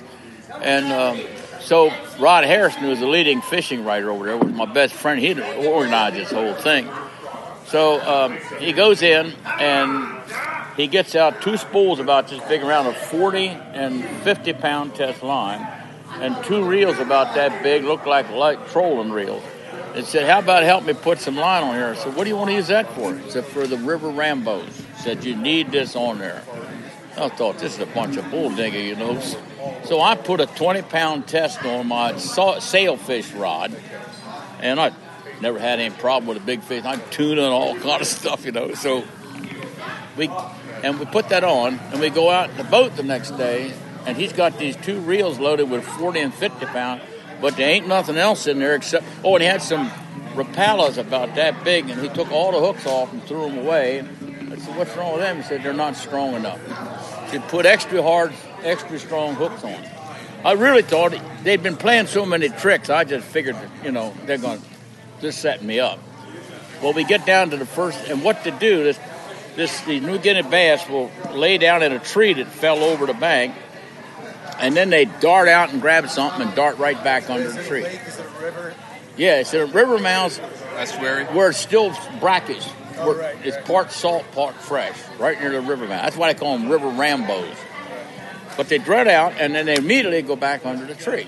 and um, so Rod Harrison, was the leading fishing writer over there, was my best friend. He organized this whole thing. So um, he goes in and he gets out two spools about this big around a 40 and 50 pound test line, and two reels about that big, look like light trolling reels and said, How about help me put some line on here? I said, What do you want to use that for? He said, For the River Rambos. Said, You need this on there. I thought, This is a bunch of bull digger, you know. So I put a 20 pound test on my sailfish rod, and I never had any problem with a big fish. I'm tuna and all [laughs] kind of stuff, you know. So we and we put that on, and we go out in the boat the next day, and he's got these two reels loaded with 40 and 50 pound but there ain't nothing else in there except oh, and he had some Rapalas about that big, and he took all the hooks off and threw them away. I said, "What's wrong with them?" He said, "They're not strong enough." Put extra hard, extra strong hooks on. I really thought they'd been playing so many tricks. I just figured, you know, they're going to just set me up. Well, we get down to the first, and what to do? This, this, the New Guinea bass will lay down in a tree that fell over the bank, and then they dart out and grab something and dart right back under the tree. Yeah, it's a river mouse. Estuary? Where it's still brackish. Where it's part salt, part fresh, right near the river mouse. That's why they call them river rambos. But they dart out and then they immediately go back under the tree.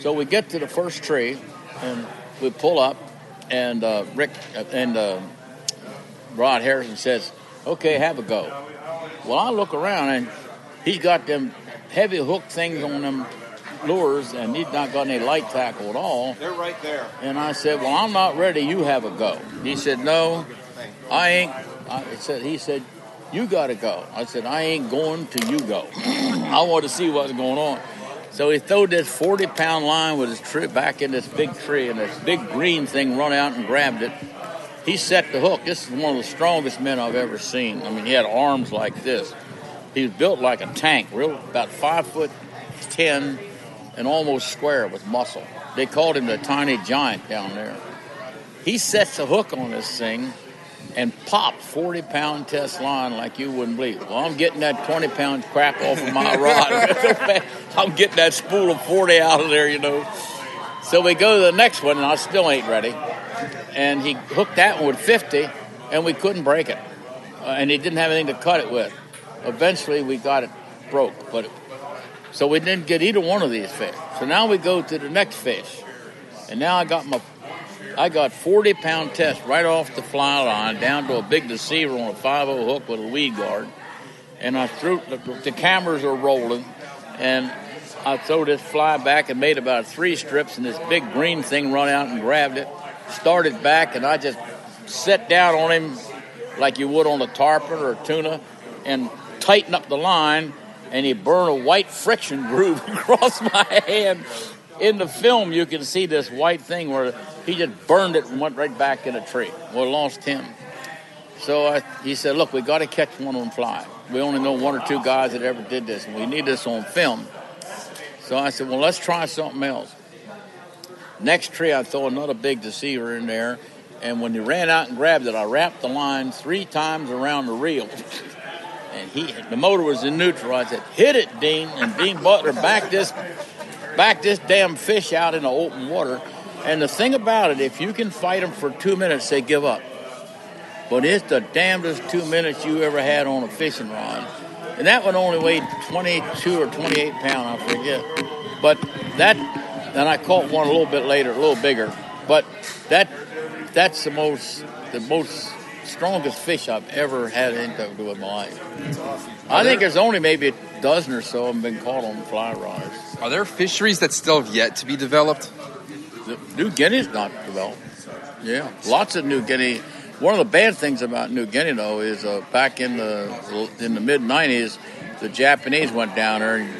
So we get to the first tree and we pull up, and uh, Rick and uh, Rod Harrison says, "Okay, have a go." Well, I look around and he's got them heavy hook things on them lures, and he's not got any light tackle at all. They're right there. And I said, "Well, I'm not ready. You have a go." He said, "No, I ain't." I said, "He said, you got to go." I said, "I ain't going till you go. [clears throat] I want to see what's going on." So he threw this 40 pound line with his tree back in this big tree, and this big green thing run out and grabbed it. He set the hook. This is one of the strongest men I've ever seen. I mean, he had arms like this. He was built like a tank, real about five foot ten and almost square with muscle. They called him the tiny giant down there. He sets a hook on this thing and pop 40 pound test line like you wouldn't believe. Well, I'm getting that 20 pound crap off of my [laughs] rod. [laughs] I'm getting that spool of 40 out of there, you know. So we go to the next one, and I still ain't ready. And he hooked that one with 50, and we couldn't break it. Uh, and he didn't have anything to cut it with. Eventually, we got it broke, but it, so we didn't get either one of these fish. So now we go to the next fish, and now I got my I got 40 pound test right off the fly line down to a big deceiver on a 5 hook with a weed guard. And I threw the, the, cameras are rolling, and I throw this fly back and made about three strips, and this big green thing run out and grabbed it, started back, and I just set down on him like you would on a tarpon or a tuna, and tighten up the line, and he burned a white friction [laughs] groove across my hand. In the film, you can see this white thing where he just burned it and went right back in a tree. Well, lost him. So I, he said, "Look, we got to catch one on fly. We only know one or two guys that ever did this, and we need this on film." So I said, "Well, let's try something else." Next tree, I throw another big deceiver in there, and when he ran out and grabbed it, I wrapped the line three times around the reel. [laughs] and he the motor was in neutral. I said, "Hit it, Dean!" And Dean Butler backed this backed this damn fish out in the open water. And the thing about it, if you can fight them for two minutes, they give up. But it's the damnedest two minutes you ever had on a fishing rod. and that one only weighed 22 or 28 pounds, I forget. But that, and I caught one a little bit later, a little bigger. But that, that's the most, the most strongest fish I've ever had anything to do with my life. Awesome. I think there's only maybe a dozen or so have been caught on fly rods. Are there fisheries that still have yet to be developed? New Guinea's not developed. Yeah, lots of New Guinea. One of the bad things about New Guinea, though, is uh, back in the in the mid '90s, the Japanese went down there. And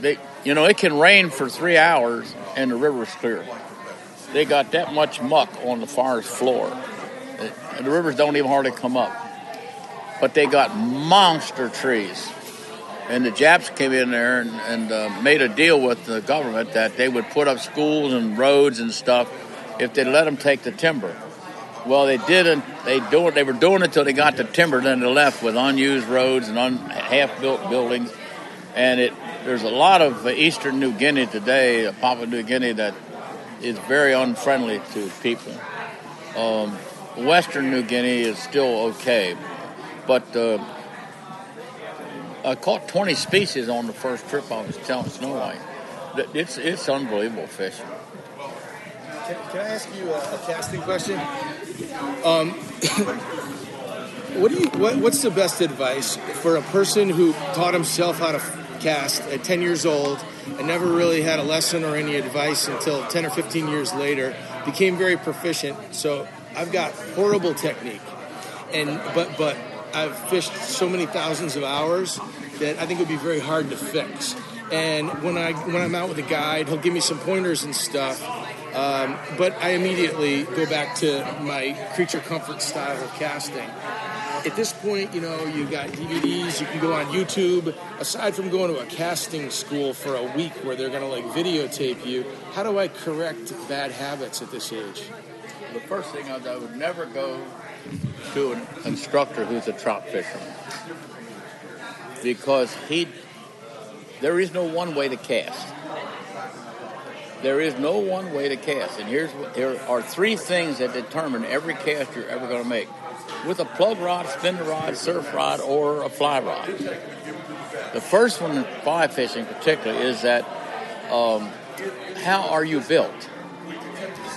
they, you know, it can rain for three hours and the river's clear. They got that much muck on the forest floor, and the rivers don't even hardly come up. But they got monster trees, and the Japs came in there and, and uh, made a deal with the government that they would put up schools and roads and stuff if they let them take the timber. Well, they didn't. They do it. They were doing it until they got the timber. Then they left with unused roads and un, half-built buildings. And it there's a lot of Eastern New Guinea today, Papua New Guinea, that is very unfriendly to people. Um, Western New Guinea is still okay, but uh, I caught 20 species on the first trip I was telling Snow White. It's it's unbelievable fishing. Can, can I ask you a, a casting question? Um, [coughs] what do you what, what's the best advice for a person who taught himself how to cast at 10 years old and never really had a lesson or any advice until 10 or 15 years later became very proficient so i've got horrible technique and but but i've fished so many thousands of hours that i think it would be very hard to fix and when i when i'm out with a guide he'll give me some pointers and stuff um, but I immediately go back to my creature comfort style of casting. At this point, you know, you've got DVDs, you can go on YouTube. Aside from going to a casting school for a week where they're going to like videotape you, how do I correct bad habits at this age? The first thing I would never go to an instructor who's a trout fisherman because he there is no one way to cast. There is no one way to cast, and here's what, there are three things that determine every cast you're ever going to make: with a plug rod, spinner rod, surf rod, or a fly rod. The first one, in fly fishing particularly, is that um, how are you built?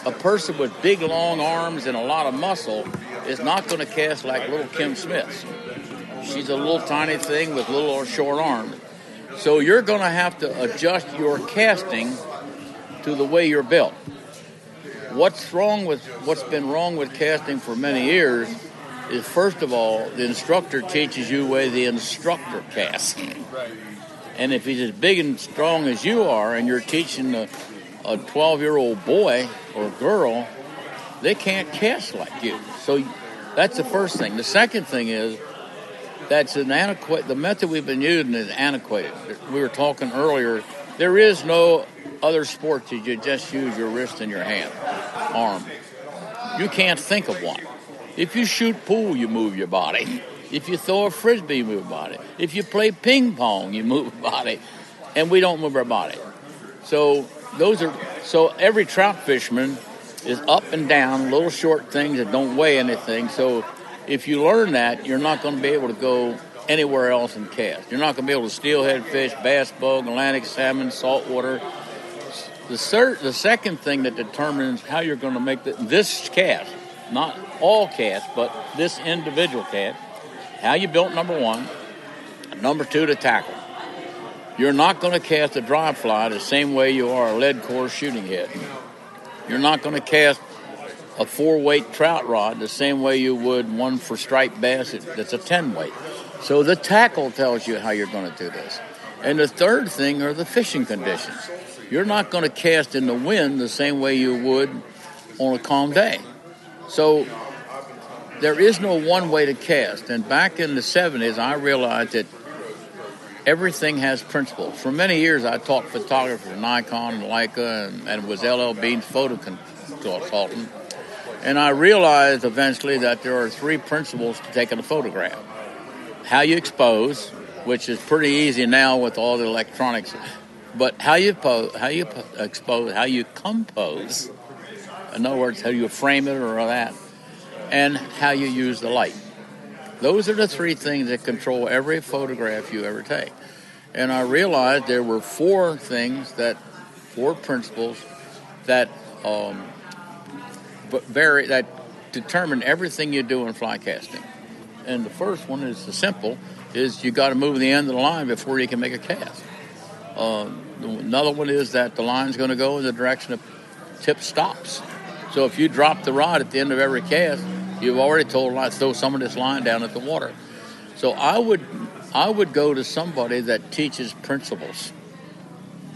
A person with big long arms and a lot of muscle is not going to cast like little Kim Smith. She's a little tiny thing with little or short arms. So you're going to have to adjust your casting to the way you're built. What's wrong with what's been wrong with casting for many years is first of all the instructor teaches you the way the instructor casts. And if he's as big and strong as you are, and you're teaching a, a 12 year old boy or girl, they can't cast like you. So that's the first thing. The second thing is that's an antiquated. The method we've been using is antiquated. We were talking earlier. There is no other sport that you just use your wrist and your hand, arm. You can't think of one. If you shoot pool, you move your body. [laughs] If you throw a frisbee, you move your body. If you play ping pong, you move your body. And we don't move our body. So those are so every trout fisherman is up and down, little short things that don't weigh anything. So if you learn that, you're not going to be able to go anywhere else and cast. You're not going to be able to steelhead fish, bass, bug, Atlantic salmon, saltwater. The, the second thing that determines how you're going to make the, this cast, not all casts, but this individual cast, how you built number one, number two, to tackle. You're not going to cast a dry fly the same way you are a lead core shooting head. You're not going to cast a four weight trout rod the same way you would one for striped bass that's a 10 weight. So the tackle tells you how you're going to do this. And the third thing are the fishing conditions. You're not going to cast in the wind the same way you would on a calm day. So there is no one way to cast. And back in the 70s, I realized that everything has principles. For many years, I taught photography for Nikon Leica and, and was LL Bean's photo consultant. And I realized eventually that there are three principles to taking a photograph how you expose, which is pretty easy now with all the electronics, but how you pose, how you expose, how you compose. In other words, how you frame it or that, and how you use the light. Those are the three things that control every photograph you ever take. And I realized there were four things that, four principles that um, vary that determine everything you do in fly casting. And the first one is the simple: is you got to move the end of the line before you can make a cast. Uh, another one is that the line's going to go in the direction of tip stops. So if you drop the rod at the end of every cast, you've already told line throw some of this line down at the water. So I would I would go to somebody that teaches principles.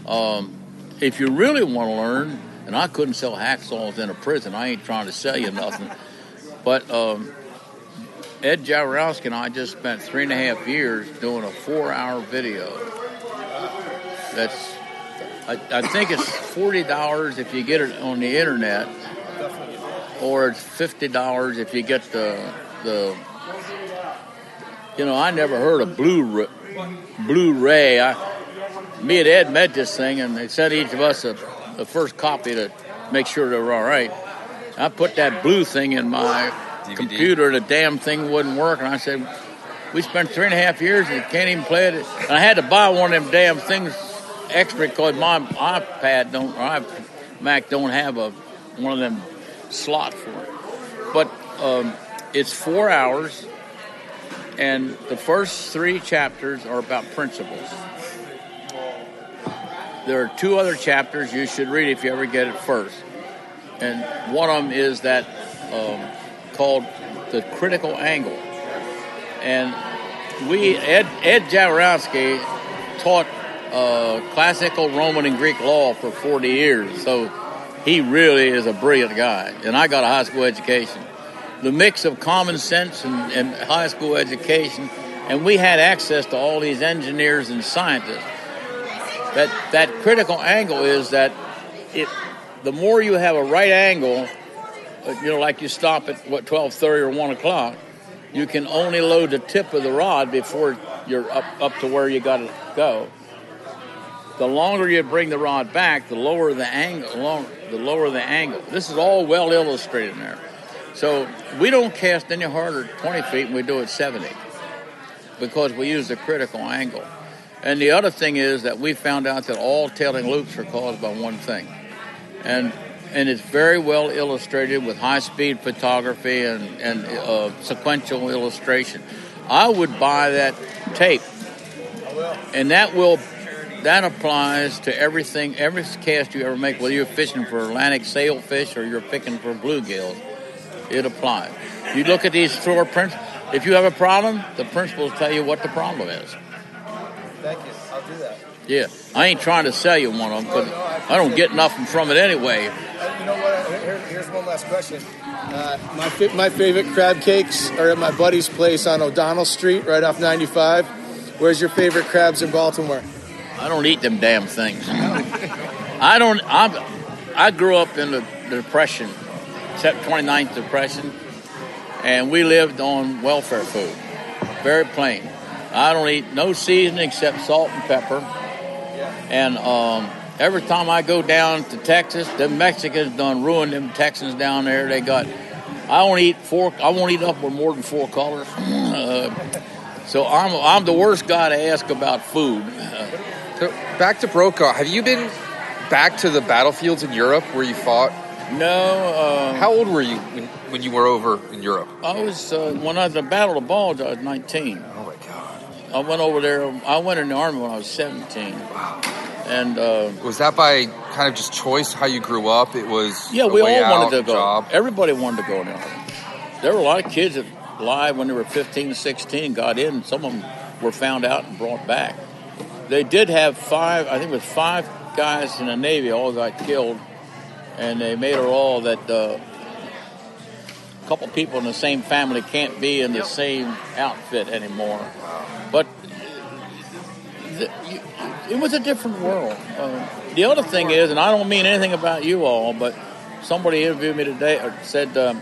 Um, if you really want to learn, and I couldn't sell hacksaws in a prison, I ain't trying to sell you nothing. [laughs] but um, Ed Jaworowski and I just spent three and a half years doing a four-hour video. That's I, I think it's forty dollars if you get it on the internet, or it's fifty dollars if you get the the. You know, I never heard of Blue Blu-ray. I, me and Ed met this thing, and they sent each of us a, the first copy to make sure they were all right. I put that blue thing in my DVD. computer, the damn thing wouldn't work, and I said, "We spent three and a half years and you can't even play it." And I had to buy one of them damn things extra because my iPad don't, or Mac don't have a one of them slots for it. But um, it's four hours, and the first three chapters are about principles. There are two other chapters you should read if you ever get it first, and one of them is that um, called the critical angle. And we Ed Ed Jaworowski taught uh, classical Roman and Greek law for 40 years, so he really is a brilliant guy. And I got a high school education. The mix of common sense and, and high school education, and we had access to all these engineers and scientists. That that critical angle is that it the more you have a right angle, uh, you know, like you stop at what 12:30 or 1 o'clock, you can only load the tip of the rod before you're up up to where you got to go. The longer you bring the rod back, the lower the angle. Long, the lower the angle. This is all well illustrated there. So we don't cast any harder 20 feet, and we do it 70 because we use the critical angle. And the other thing is that we found out that all tailing loops are caused by one thing, and and it's very well illustrated with high speed photography and and uh, sequential illustration. I would buy that tape, and that will that applies to everything, every cast you ever make, whether you're fishing for Atlantic sailfish or you're picking for bluegills. It applies. You look at these four principles. If you have a problem, the principles tell you what the problem is. Thank you. I'll do that. Yeah, I ain't trying to sell you one of them because I don't get nothing from it anyway. You know what? Here, here's one last question. Uh, my fa- my favorite crab cakes are at my buddy's place on O'Donnell Street, right off 95. Where's your favorite crabs in Baltimore? I don't eat them damn things. [laughs] I don't. I'm, I grew up in the, the Depression, except 29th Depression, and we lived on welfare food, very plain. I don't eat no seasoning except salt and pepper. And um, every time I go down to Texas, the Mexicans done ruined them Texans down there. They got. I won't eat four. I won't eat up with more than four colors. Uh, [clears throat] so I'm I'm the worst guy to ask about food. Back to Brokaw. Have you been back to the battlefields in Europe where you fought? No. Um, How old were you when, when you were over in Europe? I was uh, when I was at the Battle of the Bulge. I was 19. Oh my God! I went over there. I went in the army when I was 17. Wow. And uh, Was that by kind of just choice how you grew up? It was yeah, we all wanted out, to go. Job. Everybody wanted to go in the army. There were a lot of kids that lied when they were 15, 16, got in. Some of them were found out and brought back. They did have five. I think it was five guys in the Navy all got killed, and they made a law that uh, a couple people in the same family can't be in the same outfit anymore. But the, you, it was a different world. Uh, the other thing is, and I don't mean anything about you all, but somebody interviewed me today or said, um,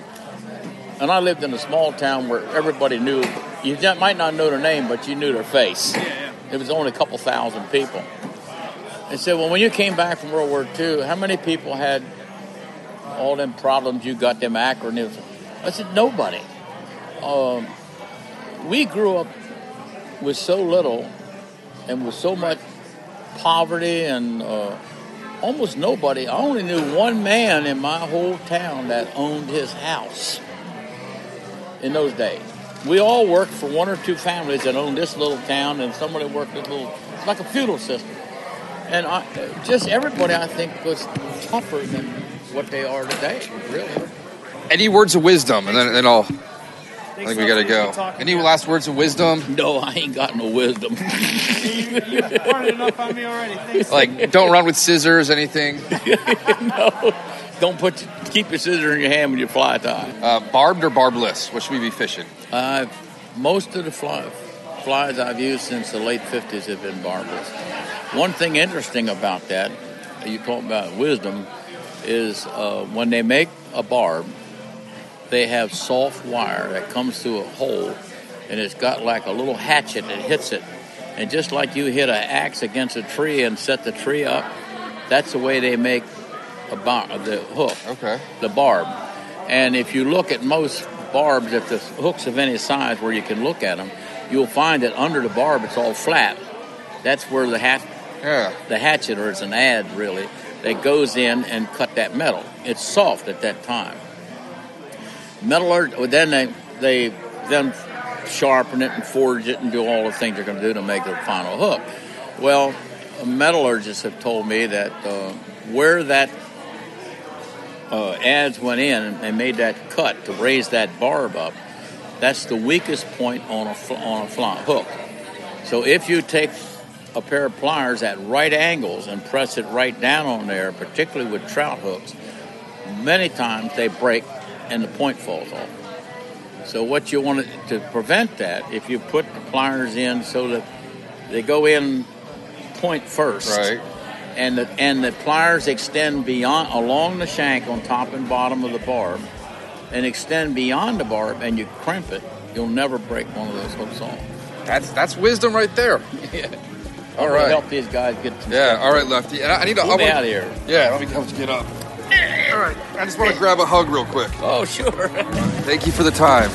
and I lived in a small town where everybody knew. You might not know their name, but you knew their face. It was only a couple thousand people. They said, well, when you came back from World War II, how many people had all them problems you got, them acronyms? I said, nobody. Um, we grew up with so little and with so much poverty and uh, almost nobody. I only knew one man in my whole town that owned his house in those days. We all worked for one or two families that owned this little town, and somebody worked this little. Like a feudal system, and I, just everybody I think was tougher than what they are today. Really. Any words of wisdom, and then, then I'll. I think we gotta go. Any last words of wisdom? No, I ain't got no wisdom. You've parted enough on me already. Like, don't run with scissors, anything. [laughs] no, don't put keep your scissors in your hand when you fly tie. Uh, barbed or barbless? What should we be fishing? Uh, most of the fly, flies I've used since the late 50s have been barbless. One thing interesting about that, you talk about wisdom, is uh, when they make a barb, they have soft wire that comes through a hole and it's got like a little hatchet that hits it. And just like you hit an axe against a tree and set the tree up, that's the way they make a bar- the hook Okay. the barb. And if you look at most barbs, if the hook's of any size where you can look at them, you'll find that under the barb it's all flat. That's where the hat, Yeah. the hatchet, or it's an ad really, that goes in and cut that metal. It's soft at that time. Metallurg, then they they then sharpen it and forge it and do all the things they're going to do to make the final hook. Well, metallurgists have told me that uh, where that uh, adze went in and made that cut to raise that barb up, that's the weakest point on a fl- on a fly hook. So if you take a pair of pliers at right angles and press it right down on there, particularly with trout hooks, many times they break and the point falls off. So what you want to, to prevent that, if you put the pliers in so that they go in point first, Right. and the and the pliers extend beyond along the shank on top and bottom of the barb, and extend beyond the barb, and you crimp it, you'll never break one of those hooks off. That's that's wisdom right there. Yeah. [laughs] All I'm right. help these guys get some Yeah. stuff. All right, Lefty. And I, I need to. Pull me out of here. Yeah. Let me help you get up. All right. I just want to grab a hug real quick. Oh, sure. [laughs] Thank you for the time.